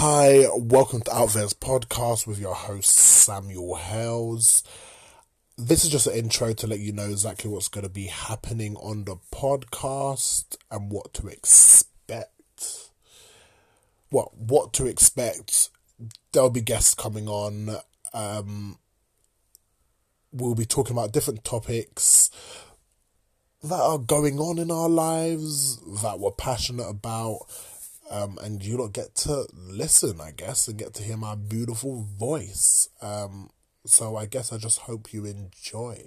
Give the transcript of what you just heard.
Hi, welcome to Out There's podcast with your host Samuel Hales. This is just an intro to let you know exactly what's going to be happening on the podcast and what to expect. What what to expect? There'll be guests coming on. Um, we'll be talking about different topics that are going on in our lives that we're passionate about. Um, and you don't get to listen, I guess, and get to hear my beautiful voice. Um, so I guess I just hope you enjoy.